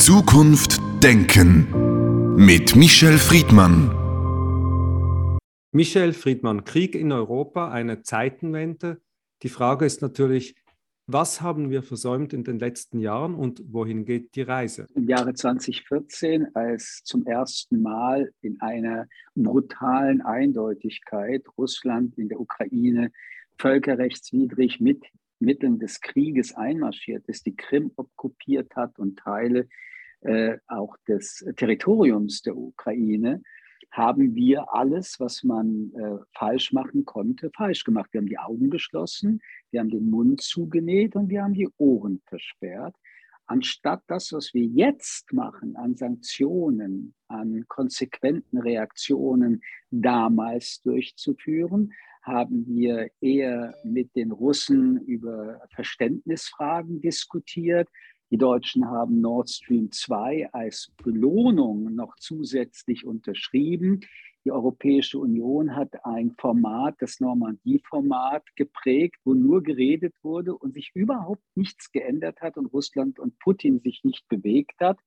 Zukunft Denken mit Michel Friedmann. Michel Friedmann, Krieg in Europa, eine Zeitenwende. Die Frage ist natürlich, was haben wir versäumt in den letzten Jahren und wohin geht die Reise? Im Jahre 2014, als zum ersten Mal in einer brutalen Eindeutigkeit Russland in der Ukraine völkerrechtswidrig mit Mitteln des Krieges einmarschiert ist, die Krim okkupiert hat und Teile äh, auch des Territoriums der Ukraine, haben wir alles, was man äh, falsch machen konnte, falsch gemacht. Wir haben die Augen geschlossen, wir haben den Mund zugenäht und wir haben die Ohren versperrt. Anstatt das, was wir jetzt machen an Sanktionen, an konsequenten Reaktionen damals durchzuführen, haben wir eher mit den Russen über Verständnisfragen diskutiert. Die Deutschen haben Nord Stream 2 als Belohnung noch zusätzlich unterschrieben. Die Europäische Union hat ein Format, das Normandie-Format, geprägt, wo nur geredet wurde und sich überhaupt nichts geändert hat und Russland und Putin sich nicht bewegt hat.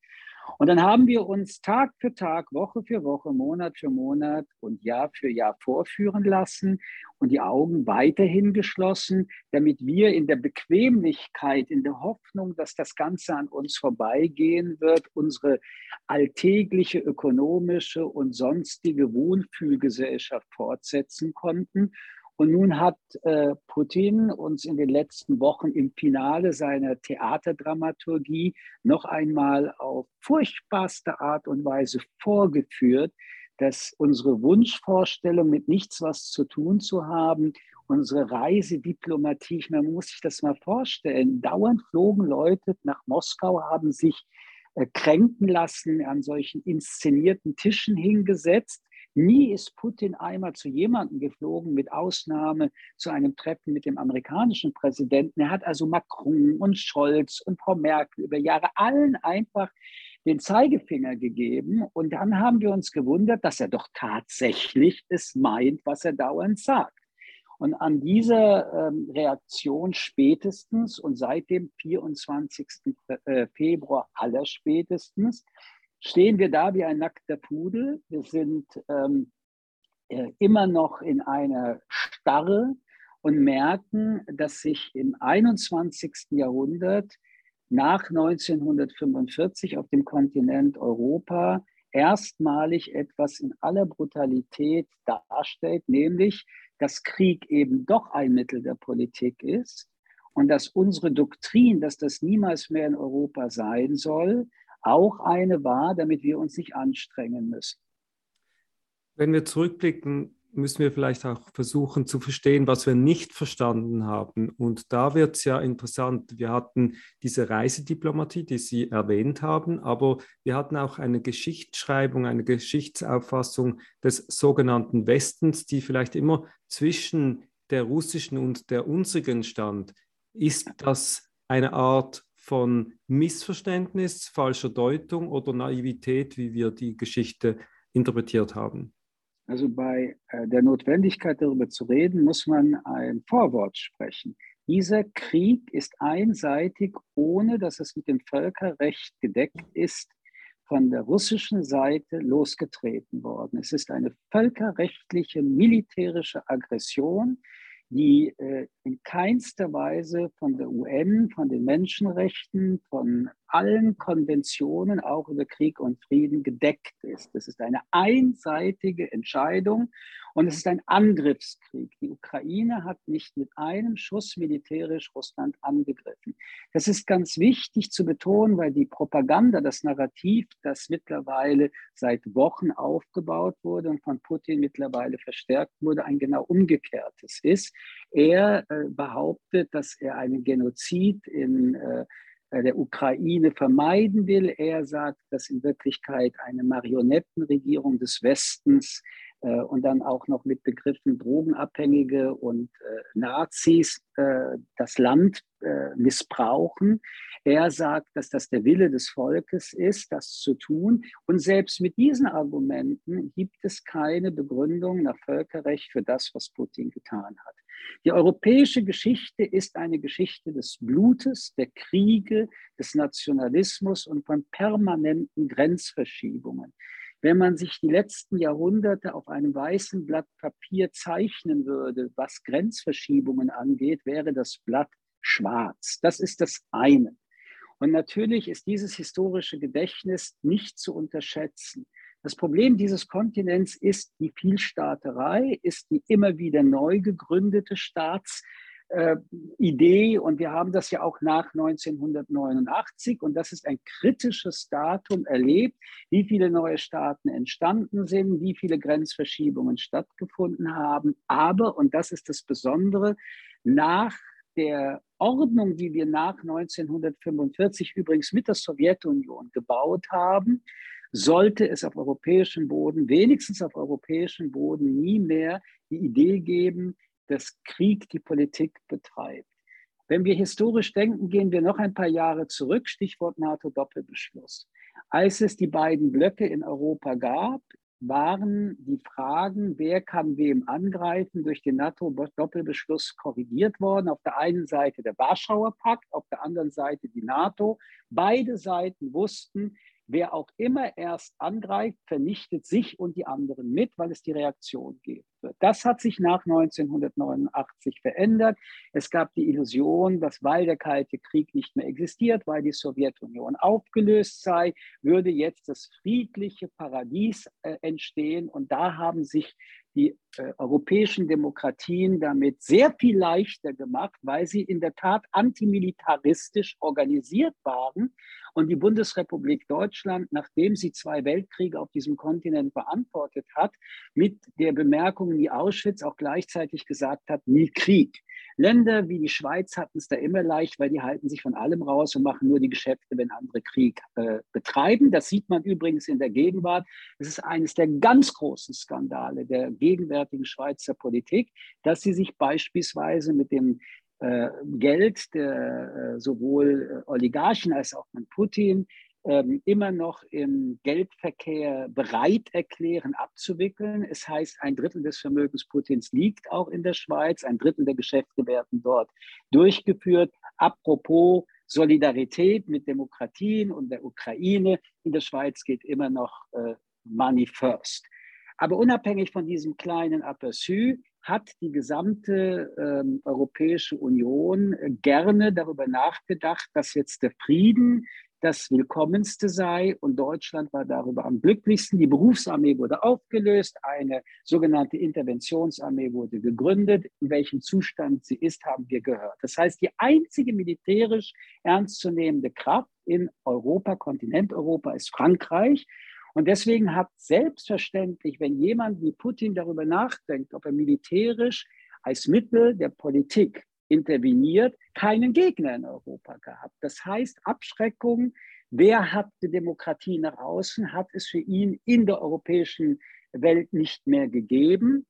Und dann haben wir uns Tag für Tag, Woche für Woche, Monat für Monat und Jahr für Jahr vorführen lassen und die Augen weiterhin geschlossen, damit wir in der Bequemlichkeit, in der Hoffnung, dass das Ganze an uns vorbeigehen wird, unsere alltägliche ökonomische und sonstige Wohlfühlgesellschaft fortsetzen konnten und nun hat äh, Putin uns in den letzten Wochen im Finale seiner Theaterdramaturgie noch einmal auf furchtbarste Art und Weise vorgeführt, dass unsere Wunschvorstellung mit nichts was zu tun zu haben, unsere Reisediplomatie, man muss sich das mal vorstellen, dauernd flogen Leute nach Moskau, haben sich äh, kränken lassen, an solchen inszenierten Tischen hingesetzt Nie ist Putin einmal zu jemandem geflogen, mit Ausnahme zu einem Treffen mit dem amerikanischen Präsidenten. Er hat also Macron und Scholz und Frau Merkel über Jahre allen einfach den Zeigefinger gegeben. Und dann haben wir uns gewundert, dass er doch tatsächlich es meint, was er dauernd sagt. Und an dieser ähm, Reaktion spätestens und seit dem 24. Äh, Februar allerspätestens stehen wir da wie ein nackter Pudel. Wir sind ähm, äh, immer noch in einer Starre und merken, dass sich im 21. Jahrhundert nach 1945 auf dem Kontinent Europa erstmalig etwas in aller Brutalität darstellt, nämlich dass Krieg eben doch ein Mittel der Politik ist und dass unsere Doktrin, dass das niemals mehr in Europa sein soll, auch eine war, damit wir uns nicht anstrengen müssen. Wenn wir zurückblicken, müssen wir vielleicht auch versuchen zu verstehen, was wir nicht verstanden haben. Und da wird es ja interessant. Wir hatten diese Reisediplomatie, die Sie erwähnt haben, aber wir hatten auch eine Geschichtsschreibung, eine Geschichtsauffassung des sogenannten Westens, die vielleicht immer zwischen der russischen und der unsrigen stand. Ist das eine Art von Missverständnis, falscher Deutung oder Naivität, wie wir die Geschichte interpretiert haben? Also bei äh, der Notwendigkeit darüber zu reden, muss man ein Vorwort sprechen. Dieser Krieg ist einseitig, ohne dass es mit dem Völkerrecht gedeckt ist, von der russischen Seite losgetreten worden. Es ist eine völkerrechtliche militärische Aggression, die äh, in keinster Weise von der UN, von den Menschenrechten, von allen Konventionen auch über Krieg und Frieden gedeckt ist. Das ist eine einseitige Entscheidung und es ist ein Angriffskrieg. Die Ukraine hat nicht mit einem Schuss militärisch Russland angegriffen. Das ist ganz wichtig zu betonen, weil die Propaganda, das Narrativ, das mittlerweile seit Wochen aufgebaut wurde und von Putin mittlerweile verstärkt wurde, ein genau umgekehrtes ist. Er äh, behauptet, dass er einen Genozid in äh, der Ukraine vermeiden will. Er sagt, dass in Wirklichkeit eine Marionettenregierung des Westens äh, und dann auch noch mit Begriffen Drogenabhängige und äh, Nazis äh, das Land äh, missbrauchen. Er sagt, dass das der Wille des Volkes ist, das zu tun. Und selbst mit diesen Argumenten gibt es keine Begründung nach Völkerrecht für das, was Putin getan hat. Die europäische Geschichte ist eine Geschichte des Blutes, der Kriege, des Nationalismus und von permanenten Grenzverschiebungen. Wenn man sich die letzten Jahrhunderte auf einem weißen Blatt Papier zeichnen würde, was Grenzverschiebungen angeht, wäre das Blatt schwarz. Das ist das eine. Und natürlich ist dieses historische Gedächtnis nicht zu unterschätzen. Das Problem dieses Kontinents ist die Vielstaaterei, ist die immer wieder neu gegründete Staatsidee. und wir haben das ja auch nach 1989. Und das ist ein kritisches Datum erlebt, wie viele neue Staaten entstanden sind, wie viele Grenzverschiebungen stattgefunden haben. Aber, und das ist das Besondere, nach der Ordnung, die wir nach 1945 übrigens mit der Sowjetunion gebaut haben, sollte es auf europäischem Boden, wenigstens auf europäischem Boden, nie mehr die Idee geben, dass Krieg die Politik betreibt. Wenn wir historisch denken, gehen wir noch ein paar Jahre zurück, Stichwort NATO-Doppelbeschluss. Als es die beiden Blöcke in Europa gab, waren die Fragen, wer kann wem angreifen, durch den NATO-Doppelbeschluss korrigiert worden. Auf der einen Seite der Warschauer Pakt, auf der anderen Seite die NATO. Beide Seiten wussten, Wer auch immer erst angreift, vernichtet sich und die anderen mit, weil es die Reaktion gibt. Das hat sich nach 1989 verändert. Es gab die Illusion, dass weil der Kalte Krieg nicht mehr existiert, weil die Sowjetunion aufgelöst sei, würde jetzt das friedliche Paradies äh, entstehen. Und da haben sich die äh, europäischen Demokratien damit sehr viel leichter gemacht, weil sie in der Tat antimilitaristisch organisiert waren. Und die Bundesrepublik Deutschland, nachdem sie zwei Weltkriege auf diesem Kontinent beantwortet hat, mit der Bemerkung wie Auschwitz auch gleichzeitig gesagt hat, nie Krieg. Länder wie die Schweiz hatten es da immer leicht, weil die halten sich von allem raus und machen nur die Geschäfte, wenn andere Krieg äh, betreiben. Das sieht man übrigens in der Gegenwart. Es ist eines der ganz großen Skandale der gegenwärtigen Schweizer Politik, dass sie sich beispielsweise mit dem äh, Geld der äh, sowohl Oligarchen als auch von Putin ähm, immer noch im Geldverkehr bereit erklären, abzuwickeln. Es heißt, ein Drittel des Vermögens Putins liegt auch in der Schweiz, ein Drittel der Geschäfte werden dort durchgeführt. Apropos Solidarität mit Demokratien und der Ukraine, in der Schweiz geht immer noch äh, Money First. Aber unabhängig von diesem kleinen Aperçu hat die gesamte ähm, Europäische Union äh, gerne darüber nachgedacht, dass jetzt der Frieden das Willkommenste sei und Deutschland war darüber am glücklichsten. Die Berufsarmee wurde aufgelöst, eine sogenannte Interventionsarmee wurde gegründet. In welchem Zustand sie ist, haben wir gehört. Das heißt, die einzige militärisch ernstzunehmende Kraft in Europa, Kontinent Europa, ist Frankreich. Und deswegen hat selbstverständlich, wenn jemand wie Putin darüber nachdenkt, ob er militärisch als Mittel der Politik interveniert, keinen Gegner in Europa gehabt. Das heißt, Abschreckung, wer hat die Demokratie nach außen, hat es für ihn in der europäischen Welt nicht mehr gegeben.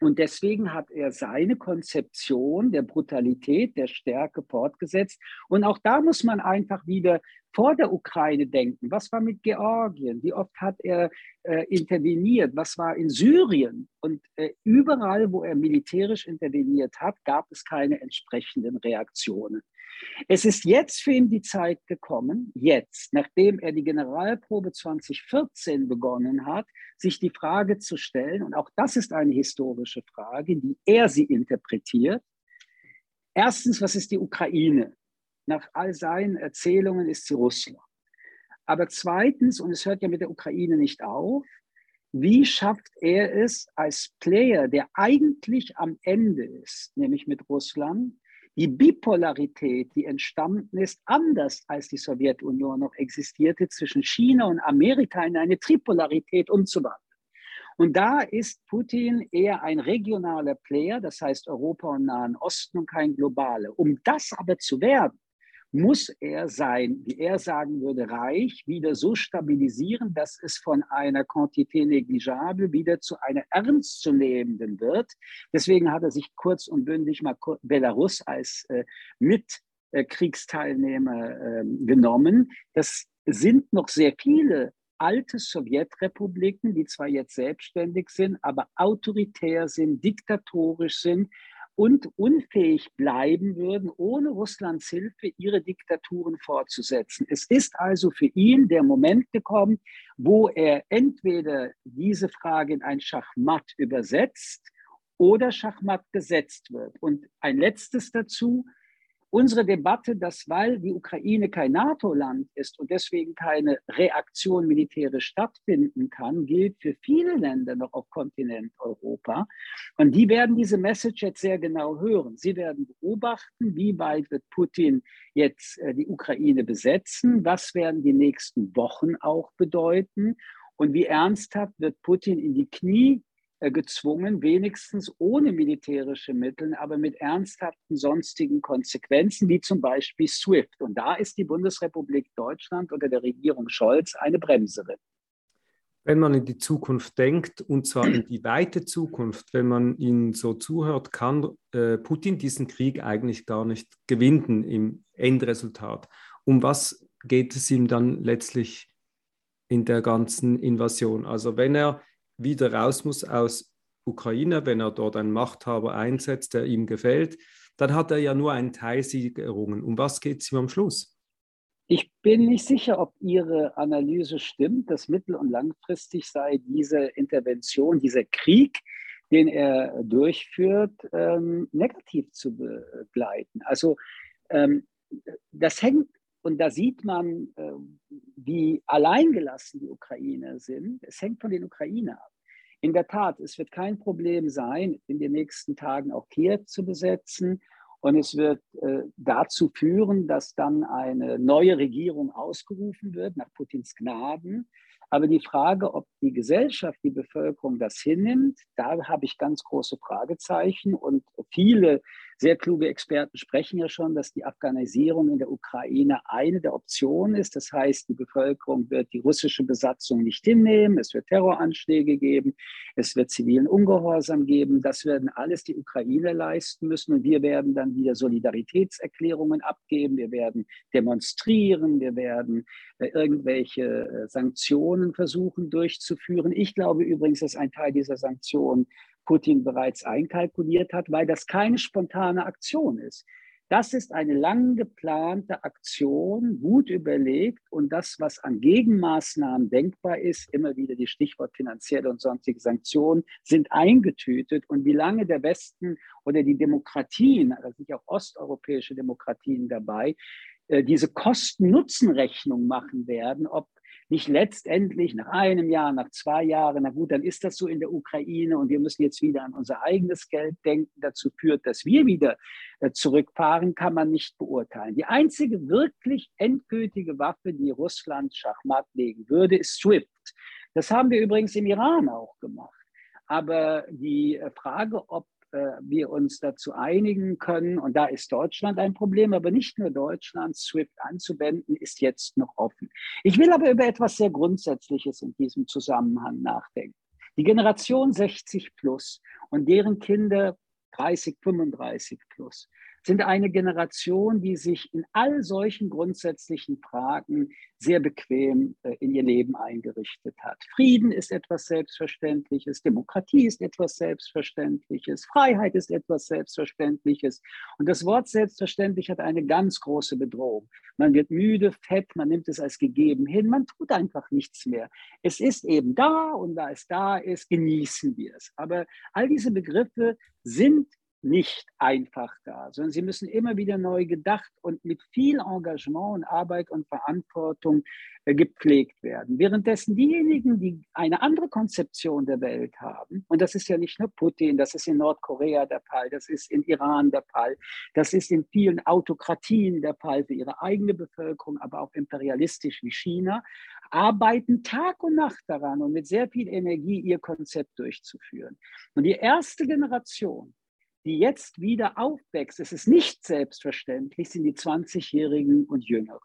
Und deswegen hat er seine Konzeption der Brutalität, der Stärke fortgesetzt. Und auch da muss man einfach wieder vor der Ukraine denken. Was war mit Georgien? Wie oft hat er äh, interveniert? Was war in Syrien? Und äh, überall, wo er militärisch interveniert hat, gab es keine entsprechenden Reaktionen. Es ist jetzt für ihn die Zeit gekommen, jetzt, nachdem er die Generalprobe 2014 begonnen hat, sich die Frage zu stellen, und auch das ist eine historische Frage, wie er sie interpretiert. Erstens, was ist die Ukraine? Nach all seinen Erzählungen ist sie Russland. Aber zweitens, und es hört ja mit der Ukraine nicht auf, wie schafft er es als Player, der eigentlich am Ende ist, nämlich mit Russland, die Bipolarität, die entstanden ist, anders als die Sowjetunion noch existierte, zwischen China und Amerika in eine Tripolarität umzuwandeln. Und da ist Putin eher ein regionaler Player, das heißt Europa und Nahen Osten und kein globaler. Um das aber zu werden, muss er sein, wie er sagen würde, Reich wieder so stabilisieren, dass es von einer Quantité négligeable wieder zu einer ernstzunehmenden wird. Deswegen hat er sich kurz und bündig mal Belarus als äh, Mitkriegsteilnehmer äh, genommen. Das sind noch sehr viele alte Sowjetrepubliken, die zwar jetzt selbstständig sind, aber autoritär sind, diktatorisch sind, und unfähig bleiben würden, ohne Russlands Hilfe ihre Diktaturen fortzusetzen. Es ist also für ihn der Moment gekommen, wo er entweder diese Frage in ein Schachmatt übersetzt oder Schachmatt gesetzt wird. Und ein letztes dazu, unsere Debatte, dass weil die Ukraine kein NATO-Land ist und deswegen keine Reaktion militärisch stattfinden kann, gilt für viele Länder noch auf Kontinent Europa. Und die werden diese Message jetzt sehr genau hören. Sie werden beobachten, wie weit wird Putin jetzt äh, die Ukraine besetzen, was werden die nächsten Wochen auch bedeuten und wie ernsthaft wird Putin in die Knie gezwungen, wenigstens ohne militärische Mittel, aber mit ernsthaften sonstigen Konsequenzen, wie zum Beispiel SWIFT. Und da ist die Bundesrepublik Deutschland unter der Regierung Scholz eine Bremserin. Wenn man in die Zukunft denkt, und zwar in die weite Zukunft, wenn man ihnen so zuhört, kann äh, Putin diesen Krieg eigentlich gar nicht gewinnen im Endresultat. Um was geht es ihm dann letztlich in der ganzen Invasion? Also wenn er wieder raus muss aus Ukraine, wenn er dort einen Machthaber einsetzt, der ihm gefällt, dann hat er ja nur einen Teilsieg errungen. Um was geht es ihm am Schluss? Ich bin nicht sicher, ob Ihre Analyse stimmt, dass mittel- und langfristig sei diese Intervention, dieser Krieg, den er durchführt, ähm, negativ zu begleiten. Also ähm, das hängt und da sieht man, äh, wie alleingelassen die Ukrainer sind. Es hängt von den Ukrainern ab. In der Tat, es wird kein Problem sein, in den nächsten Tagen auch Kiew zu besetzen. Und es wird äh, dazu führen, dass dann eine neue Regierung ausgerufen wird nach Putins Gnaden. Aber die Frage, ob die Gesellschaft, die Bevölkerung das hinnimmt, da habe ich ganz große Fragezeichen. Und viele sehr kluge Experten sprechen ja schon, dass die Afghanisierung in der Ukraine eine der Optionen ist. Das heißt, die Bevölkerung wird die russische Besatzung nicht hinnehmen. Es wird Terroranschläge geben. Es wird zivilen Ungehorsam geben. Das werden alles die Ukraine leisten müssen. Und wir werden dann wieder Solidaritätserklärungen abgeben. Wir werden demonstrieren. Wir werden äh, irgendwelche äh, Sanktionen versuchen durchzuführen. Ich glaube übrigens, dass ein Teil dieser Sanktionen Putin bereits einkalkuliert hat, weil das keine spontane Aktion ist. Das ist eine lang geplante Aktion, gut überlegt und das, was an Gegenmaßnahmen denkbar ist, immer wieder die Stichwort finanzielle und sonstige Sanktionen, sind eingetütet. Und wie lange der Westen oder die Demokratien, also sich auch osteuropäische Demokratien dabei, äh, diese Kosten-Nutzen-Rechnung machen werden, ob nicht letztendlich nach einem Jahr, nach zwei Jahren, na gut, dann ist das so in der Ukraine und wir müssen jetzt wieder an unser eigenes Geld denken, dazu führt, dass wir wieder äh, zurückfahren, kann man nicht beurteilen. Die einzige wirklich endgültige Waffe, die Russland Schachmatt legen würde, ist SWIFT. Das haben wir übrigens im Iran auch gemacht. Aber die äh, Frage, ob wir uns dazu einigen können, und da ist Deutschland ein Problem, aber nicht nur Deutschland, SWIFT anzuwenden, ist jetzt noch offen. Ich will aber über etwas sehr Grundsätzliches in diesem Zusammenhang nachdenken. Die Generation 60 plus und deren Kinder 30, 35 plus sind eine Generation, die sich in all solchen grundsätzlichen Fragen sehr bequem äh, in ihr Leben eingerichtet hat. Frieden ist etwas Selbstverständliches, Demokratie ist etwas Selbstverständliches, Freiheit ist etwas Selbstverständliches. Und das Wort selbstverständlich hat eine ganz große Bedrohung. Man wird müde, fett, man nimmt es als gegeben hin, man tut einfach nichts mehr. Es ist eben da und da es da ist, genießen wir es. Aber all diese Begriffe sind nicht einfach da, sondern sie müssen immer wieder neu gedacht und mit viel Engagement und Arbeit und Verantwortung äh, gepflegt werden. Währenddessen diejenigen, die eine andere Konzeption der Welt haben, und das ist ja nicht nur Putin, das ist in Nordkorea der Fall, das ist in Iran der Fall, das ist in vielen Autokratien der Fall für ihre eigene Bevölkerung, aber auch imperialistisch wie China, arbeiten Tag und Nacht daran und mit sehr viel Energie ihr Konzept durchzuführen. Und die erste Generation, die jetzt wieder aufwächst, es ist nicht selbstverständlich, sind die 20-Jährigen und Jüngeren.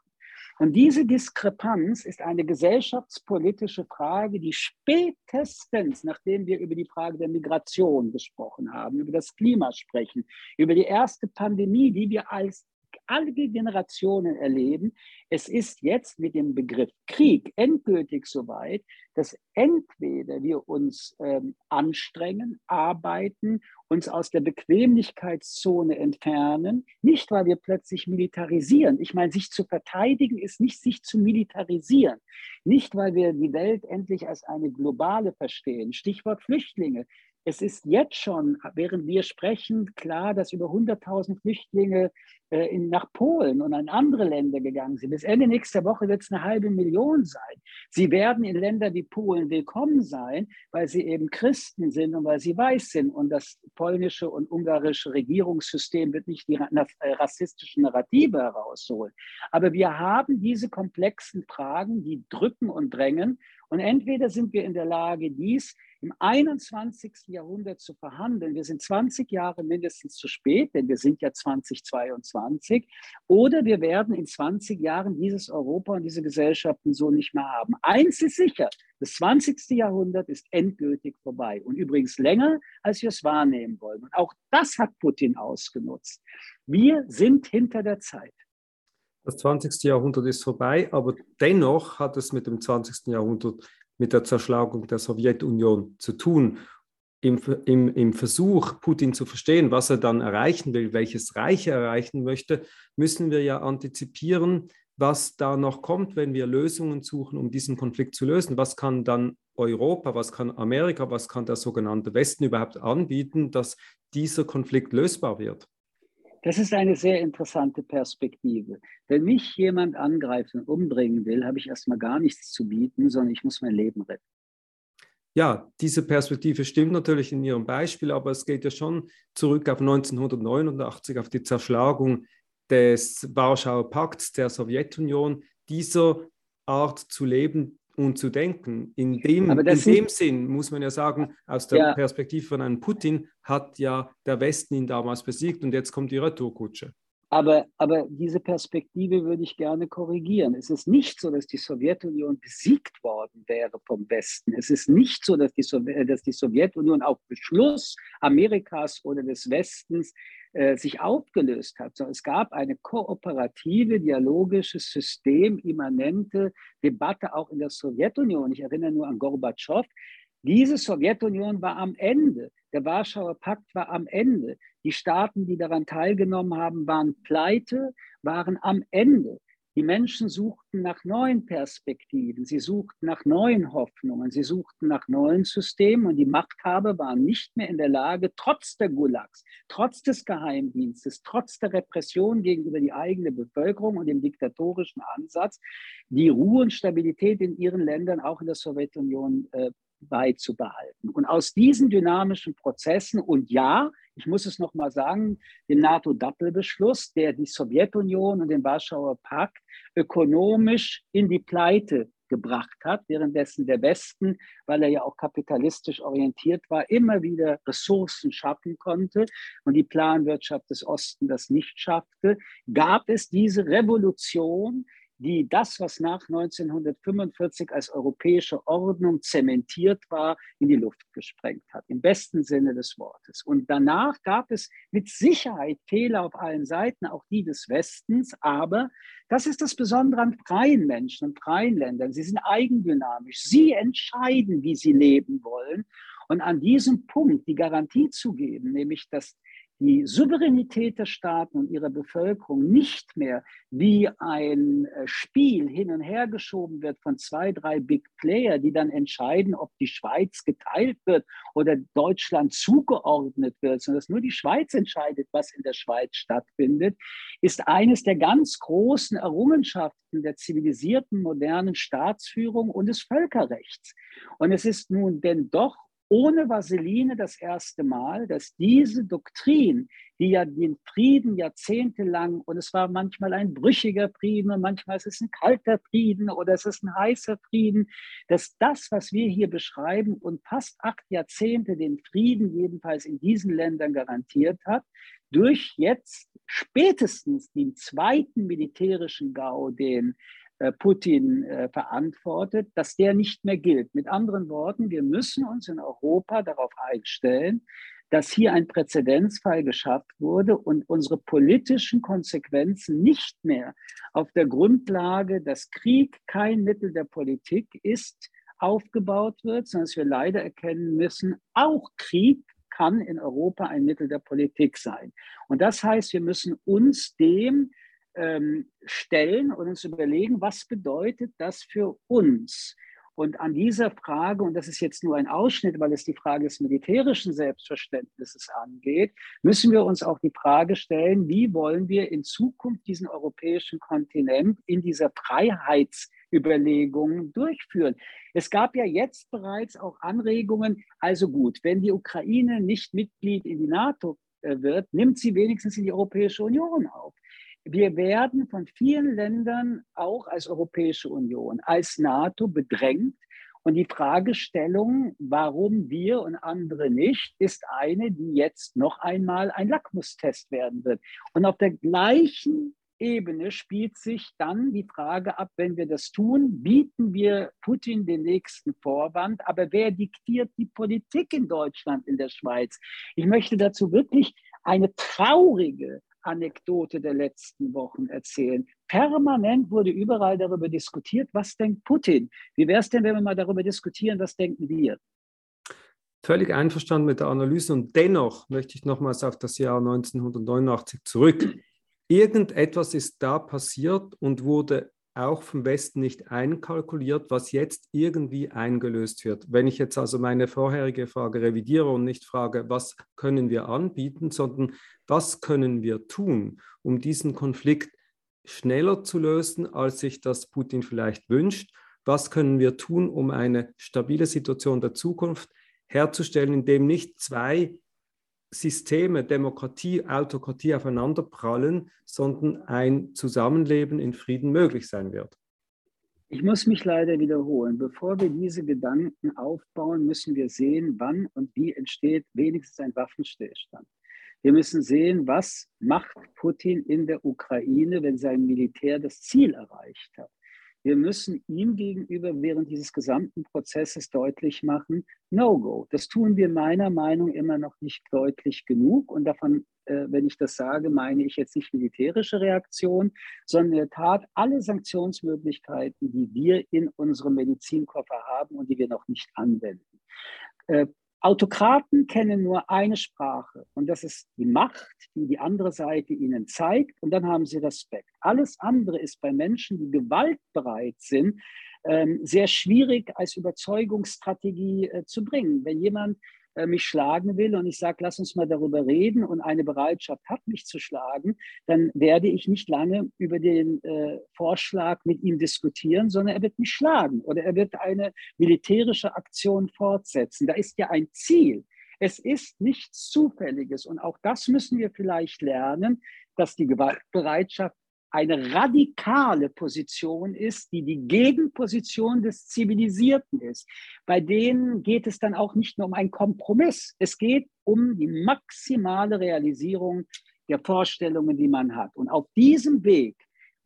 Und diese Diskrepanz ist eine gesellschaftspolitische Frage, die spätestens, nachdem wir über die Frage der Migration gesprochen haben, über das Klima sprechen, über die erste Pandemie, die wir als alle Generationen erleben. Es ist jetzt mit dem Begriff Krieg endgültig soweit, dass entweder wir uns ähm, anstrengen, arbeiten, uns aus der Bequemlichkeitszone entfernen, nicht weil wir plötzlich militarisieren. Ich meine, sich zu verteidigen ist nicht sich zu militarisieren, nicht weil wir die Welt endlich als eine globale verstehen. Stichwort Flüchtlinge. Es ist jetzt schon, während wir sprechen, klar, dass über 100.000 Flüchtlinge äh, in, nach Polen und in andere Länder gegangen sind. Bis Ende nächster Woche wird es eine halbe Million sein. Sie werden in Ländern wie Polen willkommen sein, weil sie eben Christen sind und weil sie weiß sind. Und das polnische und ungarische Regierungssystem wird nicht die äh, rassistischen Narrative herausholen. Aber wir haben diese komplexen Fragen, die drücken und drängen. Und entweder sind wir in der Lage, dies im 21. Jahrhundert zu verhandeln. Wir sind 20 Jahre mindestens zu spät, denn wir sind ja 2022. Oder wir werden in 20 Jahren dieses Europa und diese Gesellschaften so nicht mehr haben. Eins ist sicher, das 20. Jahrhundert ist endgültig vorbei und übrigens länger, als wir es wahrnehmen wollen. Und auch das hat Putin ausgenutzt. Wir sind hinter der Zeit. Das 20. Jahrhundert ist vorbei, aber dennoch hat es mit dem 20. Jahrhundert mit der Zerschlagung der Sowjetunion zu tun. Im, im, Im Versuch, Putin zu verstehen, was er dann erreichen will, welches Reich er erreichen möchte, müssen wir ja antizipieren, was da noch kommt, wenn wir Lösungen suchen, um diesen Konflikt zu lösen. Was kann dann Europa, was kann Amerika, was kann der sogenannte Westen überhaupt anbieten, dass dieser Konflikt lösbar wird? Das ist eine sehr interessante Perspektive. Wenn mich jemand angreifen und umbringen will, habe ich erstmal gar nichts zu bieten, sondern ich muss mein Leben retten. Ja, diese Perspektive stimmt natürlich in Ihrem Beispiel, aber es geht ja schon zurück auf 1989, auf die Zerschlagung des Warschauer Pakts der Sowjetunion. Dieser Art zu leben, und zu denken. In dem, in dem Sinn muss man ja sagen, aus der ja. Perspektive von einem Putin hat ja der Westen ihn damals besiegt und jetzt kommt die Retourkutsche. Aber, aber diese Perspektive würde ich gerne korrigieren. Es ist nicht so, dass die Sowjetunion besiegt worden wäre vom Westen. Es ist nicht so, dass die, Sowjet, dass die Sowjetunion auf Beschluss Amerikas oder des Westens äh, sich aufgelöst hat, sondern es gab eine kooperative, dialogische, systemimmanente Debatte auch in der Sowjetunion. Ich erinnere nur an Gorbatschow. Diese Sowjetunion war am Ende. Der Warschauer Pakt war am Ende. Die Staaten, die daran teilgenommen haben, waren pleite, waren am Ende. Die Menschen suchten nach neuen Perspektiven, sie suchten nach neuen Hoffnungen, sie suchten nach neuen Systemen und die Machthaber waren nicht mehr in der Lage, trotz der Gulags, trotz des Geheimdienstes, trotz der Repression gegenüber die eigene Bevölkerung und dem diktatorischen Ansatz, die Ruhe und Stabilität in ihren Ländern, auch in der Sowjetunion, äh, beizubehalten. Und aus diesen dynamischen Prozessen und ja, ich muss es nochmal sagen, dem NATO-Doppelbeschluss, der die Sowjetunion und den Warschauer Pakt ökonomisch in die Pleite gebracht hat, währenddessen der Westen, weil er ja auch kapitalistisch orientiert war, immer wieder Ressourcen schaffen konnte und die Planwirtschaft des Ostens das nicht schaffte, gab es diese Revolution die das, was nach 1945 als europäische Ordnung zementiert war, in die Luft gesprengt hat, im besten Sinne des Wortes. Und danach gab es mit Sicherheit Fehler auf allen Seiten, auch die des Westens, aber das ist das Besondere an freien Menschen und freien Ländern. Sie sind eigendynamisch. Sie entscheiden, wie sie leben wollen. Und an diesem Punkt die Garantie zu geben, nämlich dass die Souveränität der Staaten und ihrer Bevölkerung nicht mehr wie ein äh, Spiel hin und her geschoben wird von zwei, drei Big Player, die dann entscheiden, ob die Schweiz geteilt wird oder Deutschland zugeordnet wird, sondern dass nur die Schweiz entscheidet, was in der Schweiz stattfindet, ist eines der ganz großen Errungenschaften der zivilisierten modernen Staatsführung und des Völkerrechts. Und es ist nun denn doch ohne Vaseline das erste Mal, dass diese Doktrin, die ja den Frieden jahrzehntelang, und es war manchmal ein brüchiger Frieden und manchmal ist es ein kalter Frieden oder es ist ein heißer Frieden, dass das, was wir hier beschreiben und fast acht Jahrzehnte den Frieden jedenfalls in diesen Ländern garantiert hat, durch jetzt spätestens den zweiten militärischen Gau, den Putin äh, verantwortet, dass der nicht mehr gilt. Mit anderen Worten, wir müssen uns in Europa darauf einstellen, dass hier ein Präzedenzfall geschafft wurde und unsere politischen Konsequenzen nicht mehr auf der Grundlage, dass Krieg kein Mittel der Politik ist, aufgebaut wird, sondern dass wir leider erkennen müssen, auch Krieg kann in Europa ein Mittel der Politik sein. Und das heißt, wir müssen uns dem ähm, stellen und uns überlegen, was bedeutet das für uns? Und an dieser Frage, und das ist jetzt nur ein Ausschnitt, weil es die Frage des militärischen Selbstverständnisses angeht, müssen wir uns auch die Frage stellen, wie wollen wir in Zukunft diesen europäischen Kontinent in dieser Freiheitsüberlegung durchführen. Es gab ja jetzt bereits auch Anregungen, also gut, wenn die Ukraine nicht Mitglied in die NATO äh, wird, nimmt sie wenigstens in die Europäische Union auf wir werden von vielen Ländern auch als Europäische Union, als NATO bedrängt. Und die Fragestellung, warum wir und andere nicht, ist eine, die jetzt noch einmal ein Lackmustest werden wird. Und auf der gleichen Ebene spielt sich dann die Frage ab, wenn wir das tun, bieten wir Putin den nächsten Vorwand, aber wer diktiert die Politik in Deutschland, in der Schweiz? Ich möchte dazu wirklich eine traurige Anekdote der letzten Wochen erzählen. Permanent wurde überall darüber diskutiert, was denkt Putin. Wie wäre es denn, wenn wir mal darüber diskutieren, was denken wir? Völlig einverstanden mit der Analyse und dennoch möchte ich nochmals auf das Jahr 1989 zurück. Irgendetwas ist da passiert und wurde auch vom Westen nicht einkalkuliert, was jetzt irgendwie eingelöst wird. Wenn ich jetzt also meine vorherige Frage revidiere und nicht frage, was können wir anbieten, sondern was können wir tun, um diesen Konflikt schneller zu lösen, als sich das Putin vielleicht wünscht, was können wir tun, um eine stabile Situation der Zukunft herzustellen, indem nicht zwei Systeme, Demokratie, Autokratie aufeinanderprallen, sondern ein Zusammenleben in Frieden möglich sein wird. Ich muss mich leider wiederholen. Bevor wir diese Gedanken aufbauen, müssen wir sehen, wann und wie entsteht wenigstens ein Waffenstillstand. Wir müssen sehen, was macht Putin in der Ukraine, wenn sein Militär das Ziel erreicht hat. Wir müssen ihm gegenüber während dieses gesamten Prozesses deutlich machen, No-Go. Das tun wir meiner Meinung nach immer noch nicht deutlich genug. Und davon, äh, wenn ich das sage, meine ich jetzt nicht militärische Reaktion, sondern in der Tat alle Sanktionsmöglichkeiten, die wir in unserem Medizinkoffer haben und die wir noch nicht anwenden. Äh, Autokraten kennen nur eine Sprache und das ist die Macht, die die andere Seite ihnen zeigt und dann haben sie Respekt. Alles andere ist bei Menschen, die gewaltbereit sind, ähm, sehr schwierig als Überzeugungsstrategie äh, zu bringen. Wenn jemand äh, mich schlagen will und ich sage, lass uns mal darüber reden und eine Bereitschaft hat, mich zu schlagen, dann werde ich nicht lange über den äh, Vorschlag mit ihm diskutieren, sondern er wird mich schlagen oder er wird eine militärische Aktion fortsetzen. Da ist ja ein Ziel. Es ist nichts Zufälliges und auch das müssen wir vielleicht lernen, dass die Gewaltbereitschaft eine radikale Position ist, die die Gegenposition des Zivilisierten ist. Bei denen geht es dann auch nicht nur um einen Kompromiss, es geht um die maximale Realisierung der Vorstellungen, die man hat. Und auf diesem Weg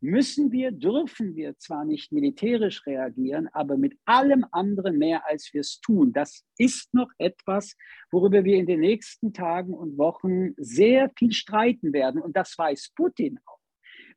müssen wir, dürfen wir zwar nicht militärisch reagieren, aber mit allem anderen mehr, als wir es tun. Das ist noch etwas, worüber wir in den nächsten Tagen und Wochen sehr viel streiten werden. Und das weiß Putin auch.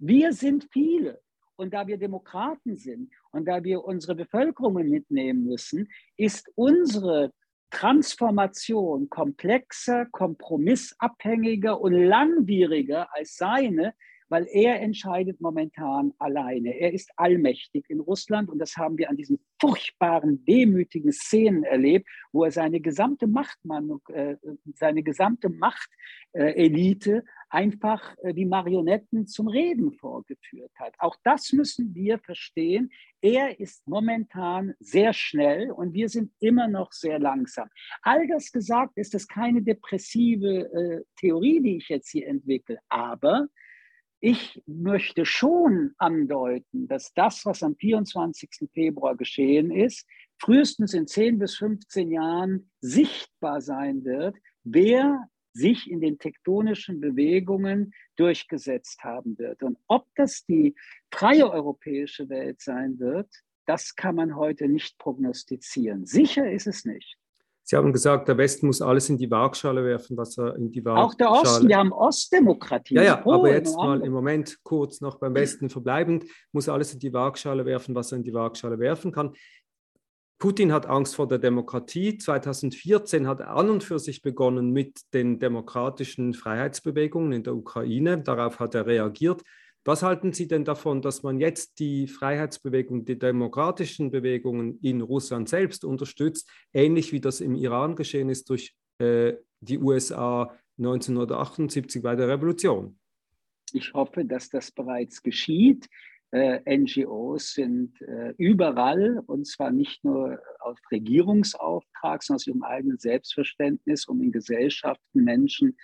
Wir sind viele. Und da wir Demokraten sind und da wir unsere Bevölkerung mitnehmen müssen, ist unsere Transformation komplexer, kompromissabhängiger und langwieriger als seine, weil er entscheidet momentan alleine. Er ist allmächtig in Russland und das haben wir an diesen furchtbaren, demütigen Szenen erlebt, wo er seine gesamte Machtmann, äh, seine gesamte Machtelite einfach äh, die Marionetten zum Reden vorgeführt hat. Auch das müssen wir verstehen. Er ist momentan sehr schnell und wir sind immer noch sehr langsam. All das gesagt ist das keine depressive äh, Theorie, die ich jetzt hier entwickle, aber ich möchte schon andeuten, dass das, was am 24. Februar geschehen ist, frühestens in 10 bis 15 Jahren sichtbar sein wird, wer sich in den tektonischen Bewegungen durchgesetzt haben wird. Und ob das die freie europäische Welt sein wird, das kann man heute nicht prognostizieren. Sicher ist es nicht. Sie haben gesagt, der Westen muss alles in die Waagschale werfen, was er in die Waagschale... Auch der Osten, wir haben Ostdemokratie. Ja, ja, Polen, aber jetzt mal im Moment kurz noch beim Westen verbleibend, muss alles in die Waagschale werfen, was er in die Waagschale werfen kann. Putin hat Angst vor der Demokratie. 2014 hat er an und für sich begonnen mit den demokratischen Freiheitsbewegungen in der Ukraine. Darauf hat er reagiert. Was halten Sie denn davon, dass man jetzt die Freiheitsbewegung, die demokratischen Bewegungen in Russland selbst unterstützt, ähnlich wie das im Iran geschehen ist durch äh, die USA 1978 bei der Revolution? Ich hoffe, dass das bereits geschieht. Äh, NGOs sind äh, überall und zwar nicht nur auf Regierungsauftrag, sondern aus ihrem eigenen Selbstverständnis, um in Gesellschaften Menschen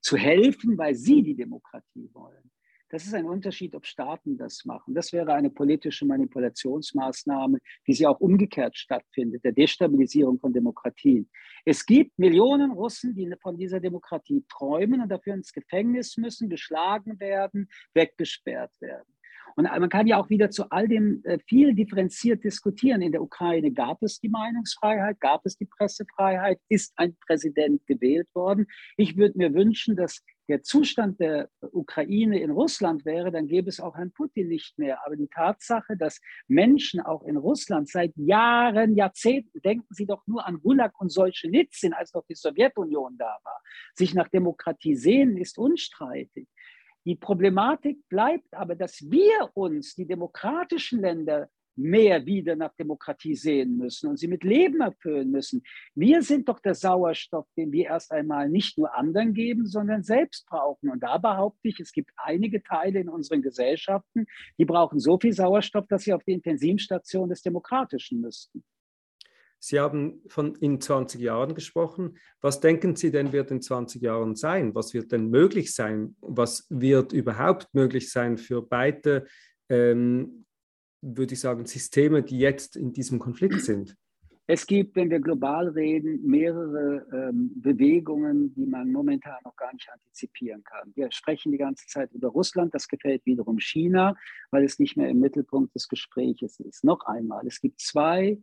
zu helfen, weil sie die Demokratie wollen. Das ist ein Unterschied, ob Staaten das machen. Das wäre eine politische Manipulationsmaßnahme, wie sie auch umgekehrt stattfindet, der Destabilisierung von Demokratien. Es gibt Millionen Russen, die von dieser Demokratie träumen und dafür ins Gefängnis müssen, geschlagen werden, weggesperrt werden. Und man kann ja auch wieder zu all dem äh, viel differenziert diskutieren. In der Ukraine gab es die Meinungsfreiheit, gab es die Pressefreiheit, ist ein Präsident gewählt worden. Ich würde mir wünschen, dass der Zustand der Ukraine in Russland wäre, dann gäbe es auch Herrn Putin nicht mehr. Aber die Tatsache, dass Menschen auch in Russland seit Jahren, Jahrzehnten, denken Sie doch nur an Gulag und Solzhenitsyn, als noch die Sowjetunion da war, sich nach Demokratie sehen, ist unstreitig. Die Problematik bleibt aber, dass wir uns, die demokratischen Länder, mehr wieder nach Demokratie sehen müssen und sie mit Leben erfüllen müssen. Wir sind doch der Sauerstoff, den wir erst einmal nicht nur anderen geben, sondern selbst brauchen. Und da behaupte ich, es gibt einige Teile in unseren Gesellschaften, die brauchen so viel Sauerstoff, dass sie auf die Intensivstation des Demokratischen müssten. Sie haben von in 20 Jahren gesprochen. Was denken Sie denn wird in 20 Jahren sein? Was wird denn möglich sein? Was wird überhaupt möglich sein für beide ähm, würde ich sagen, Systeme, die jetzt in diesem Konflikt sind? Es gibt, wenn wir global reden, mehrere ähm, Bewegungen, die man momentan noch gar nicht antizipieren kann. Wir sprechen die ganze Zeit über Russland, das gefällt wiederum China, weil es nicht mehr im Mittelpunkt des Gesprächs ist. Noch einmal, es gibt zwei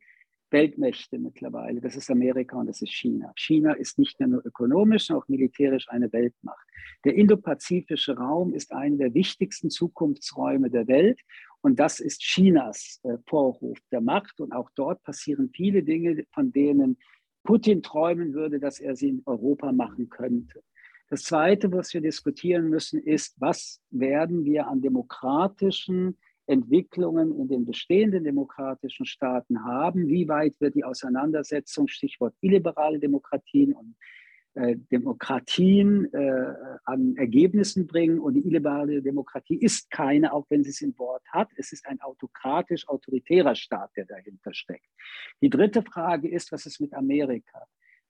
Weltmächte mittlerweile. Das ist Amerika und das ist China. China ist nicht nur ökonomisch, sondern auch militärisch eine Weltmacht. Der indopazifische Raum ist einer der wichtigsten Zukunftsräume der Welt und das ist Chinas äh, Vorhof der Macht. Und auch dort passieren viele Dinge, von denen Putin träumen würde, dass er sie in Europa machen könnte. Das Zweite, was wir diskutieren müssen, ist, was werden wir an demokratischen Entwicklungen in den bestehenden demokratischen Staaten haben? Wie weit wird die Auseinandersetzung, Stichwort illiberale Demokratien und Demokratien äh, an Ergebnissen bringen. Und die illiberale Demokratie ist keine, auch wenn sie es im Wort hat. Es ist ein autokratisch-autoritärer Staat, der dahinter steckt. Die dritte Frage ist, was ist mit Amerika?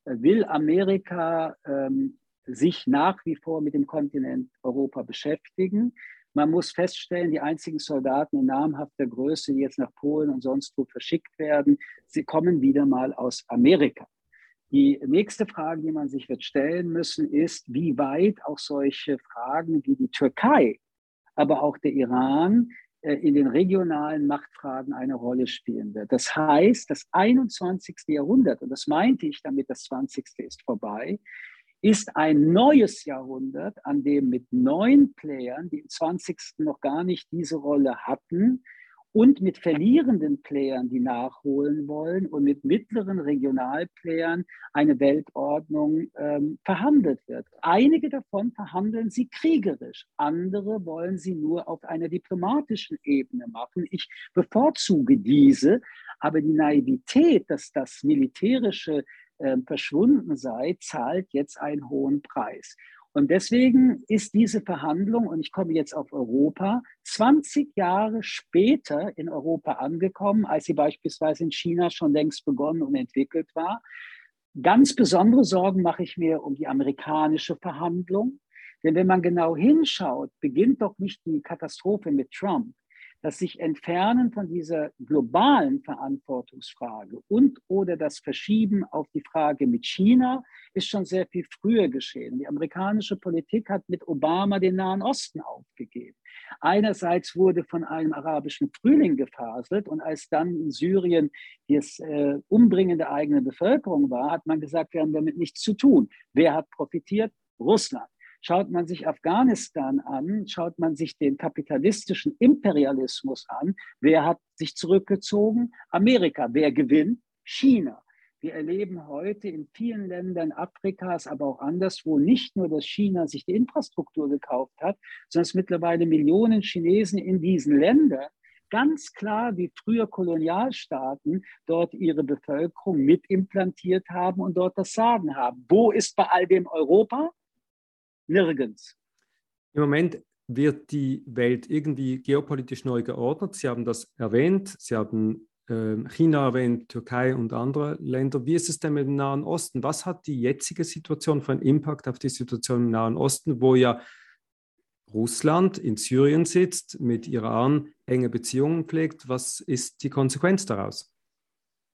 Äh, will Amerika ähm, sich nach wie vor mit dem Kontinent Europa beschäftigen? Man muss feststellen, die einzigen Soldaten in namhafter Größe, die jetzt nach Polen und sonst wo verschickt werden, sie kommen wieder mal aus Amerika. Die nächste Frage, die man sich wird stellen müssen, ist, wie weit auch solche Fragen wie die Türkei, aber auch der Iran äh, in den regionalen Machtfragen eine Rolle spielen wird. Das heißt, das 21. Jahrhundert, und das meinte ich damit, das 20. ist vorbei, ist ein neues Jahrhundert, an dem mit neuen Playern, die im 20. noch gar nicht diese Rolle hatten, und mit verlierenden Playern, die nachholen wollen und mit mittleren Regionalplayern eine Weltordnung ähm, verhandelt wird. Einige davon verhandeln sie kriegerisch, andere wollen sie nur auf einer diplomatischen Ebene machen. Ich bevorzuge diese, aber die Naivität, dass das militärische äh, verschwunden sei, zahlt jetzt einen hohen Preis. Und deswegen ist diese Verhandlung, und ich komme jetzt auf Europa, 20 Jahre später in Europa angekommen, als sie beispielsweise in China schon längst begonnen und entwickelt war. Ganz besondere Sorgen mache ich mir um die amerikanische Verhandlung. Denn wenn man genau hinschaut, beginnt doch nicht die Katastrophe mit Trump, das sich entfernen von dieser globalen Verantwortungsfrage und oder das Verschieben auf die Frage mit China ist schon sehr viel früher geschehen. Die amerikanische Politik hat mit Obama den Nahen Osten aufgegeben. Einerseits wurde von einem arabischen Frühling gefaselt und als dann in Syrien das äh, Umbringen der eigenen Bevölkerung war, hat man gesagt, wir haben damit nichts zu tun. Wer hat profitiert? Russland. Schaut man sich Afghanistan an, schaut man sich den kapitalistischen Imperialismus an, wer hat sich zurückgezogen? Amerika. Wer gewinnt? China. Wir erleben heute in vielen Ländern Afrikas, aber auch anderswo nicht nur, dass China sich die Infrastruktur gekauft hat, sondern dass mittlerweile Millionen Chinesen in diesen Ländern ganz klar wie früher Kolonialstaaten dort ihre Bevölkerung mitimplantiert haben und dort das Sagen haben. Wo ist bei all dem Europa? Nirgends. Im Moment wird die Welt irgendwie geopolitisch neu geordnet. Sie haben das erwähnt. Sie haben äh, China erwähnt, Türkei und andere Länder. Wie ist es denn mit dem Nahen Osten? Was hat die jetzige Situation für einen Impact auf die Situation im Nahen Osten, wo ja Russland in Syrien sitzt, mit Iran enge Beziehungen pflegt? Was ist die Konsequenz daraus?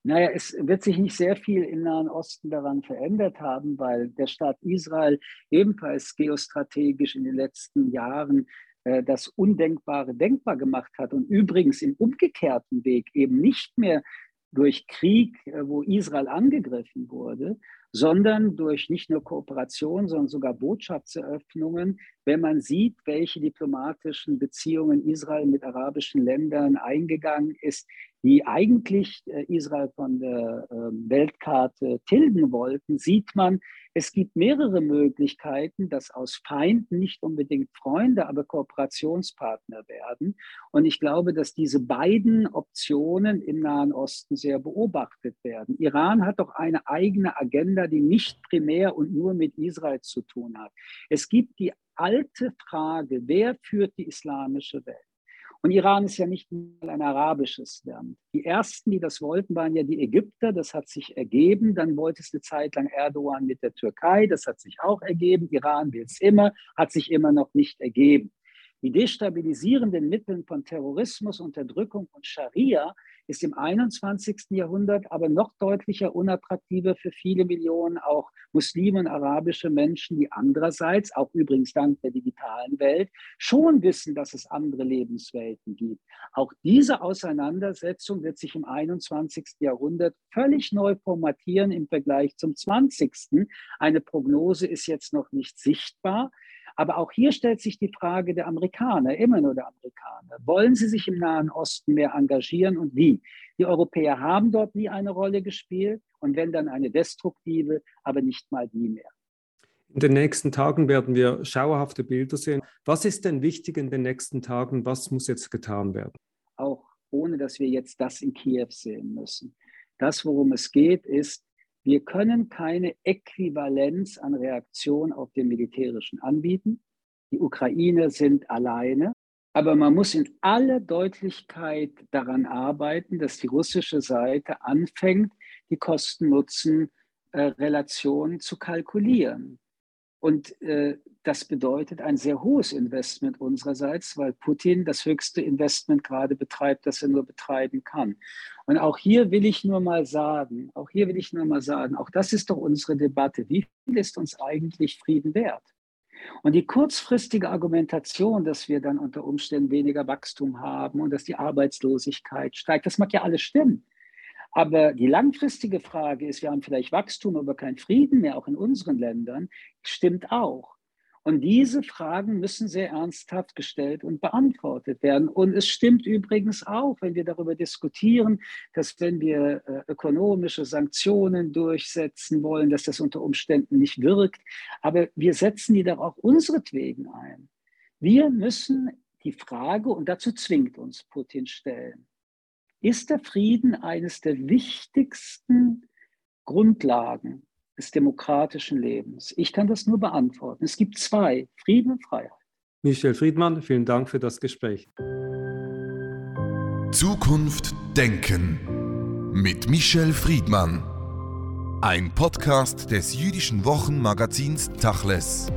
Naja, es wird sich nicht sehr viel im Nahen Osten daran verändert haben, weil der Staat Israel ebenfalls geostrategisch in den letzten Jahren äh, das Undenkbare denkbar gemacht hat und übrigens im umgekehrten Weg eben nicht mehr durch Krieg, äh, wo Israel angegriffen wurde, sondern durch nicht nur Kooperation, sondern sogar Botschaftseröffnungen, wenn man sieht, welche diplomatischen Beziehungen Israel mit arabischen Ländern eingegangen ist, die eigentlich äh, Israel von der ähm, Weltkarte tilgen wollten, sieht man, es gibt mehrere Möglichkeiten, dass aus Feinden nicht unbedingt Freunde, aber Kooperationspartner werden. Und ich glaube, dass diese beiden Optionen im Nahen Osten sehr beobachtet werden. Iran hat doch eine eigene Agenda, die nicht primär und nur mit Israel zu tun hat. Es gibt die alte Frage, wer führt die islamische Welt? Und Iran ist ja nicht mal ein arabisches Land. Die ersten, die das wollten, waren ja die Ägypter. Das hat sich ergeben. Dann wollte es eine Zeit lang Erdogan mit der Türkei. Das hat sich auch ergeben. Iran will es immer, hat sich immer noch nicht ergeben. Die destabilisierenden Mittel von Terrorismus, Unterdrückung und Scharia ist im 21. Jahrhundert aber noch deutlicher unattraktiver für viele Millionen auch Muslime und arabische Menschen, die andererseits, auch übrigens dank der digitalen Welt, schon wissen, dass es andere Lebenswelten gibt. Auch diese Auseinandersetzung wird sich im 21. Jahrhundert völlig neu formatieren im Vergleich zum 20. Eine Prognose ist jetzt noch nicht sichtbar. Aber auch hier stellt sich die Frage der Amerikaner, immer nur der Amerikaner. Wollen sie sich im Nahen Osten mehr engagieren und wie? Die Europäer haben dort nie eine Rolle gespielt und wenn dann eine destruktive, aber nicht mal die mehr. In den nächsten Tagen werden wir schauerhafte Bilder sehen. Was ist denn wichtig in den nächsten Tagen? Was muss jetzt getan werden? Auch ohne dass wir jetzt das in Kiew sehen müssen. Das, worum es geht, ist, wir können keine Äquivalenz an Reaktion auf den militärischen anbieten. Die Ukraine sind alleine. Aber man muss in aller Deutlichkeit daran arbeiten, dass die russische Seite anfängt, die Kosten-Nutzen-Relation äh, zu kalkulieren. Und äh, das bedeutet ein sehr hohes Investment unsererseits, weil Putin das höchste Investment gerade betreibt, das er nur betreiben kann. Und auch hier will ich nur mal sagen, auch hier will ich nur mal sagen, auch das ist doch unsere Debatte. Wie viel ist uns eigentlich Frieden wert? Und die kurzfristige Argumentation, dass wir dann unter Umständen weniger Wachstum haben und dass die Arbeitslosigkeit steigt, das mag ja alles stimmen. Aber die langfristige Frage ist, wir haben vielleicht Wachstum, aber kein Frieden mehr, auch in unseren Ländern, stimmt auch. Und diese Fragen müssen sehr ernsthaft gestellt und beantwortet werden. Und es stimmt übrigens auch, wenn wir darüber diskutieren, dass wenn wir äh, ökonomische Sanktionen durchsetzen wollen, dass das unter Umständen nicht wirkt. Aber wir setzen die doch auch unseretwegen ein. Wir müssen die Frage, und dazu zwingt uns Putin stellen, ist der Frieden eines der wichtigsten Grundlagen des demokratischen Lebens? Ich kann das nur beantworten. Es gibt zwei, Frieden und Freiheit. Michel Friedmann, vielen Dank für das Gespräch. Zukunft Denken mit Michel Friedmann. Ein Podcast des jüdischen Wochenmagazins Tachles.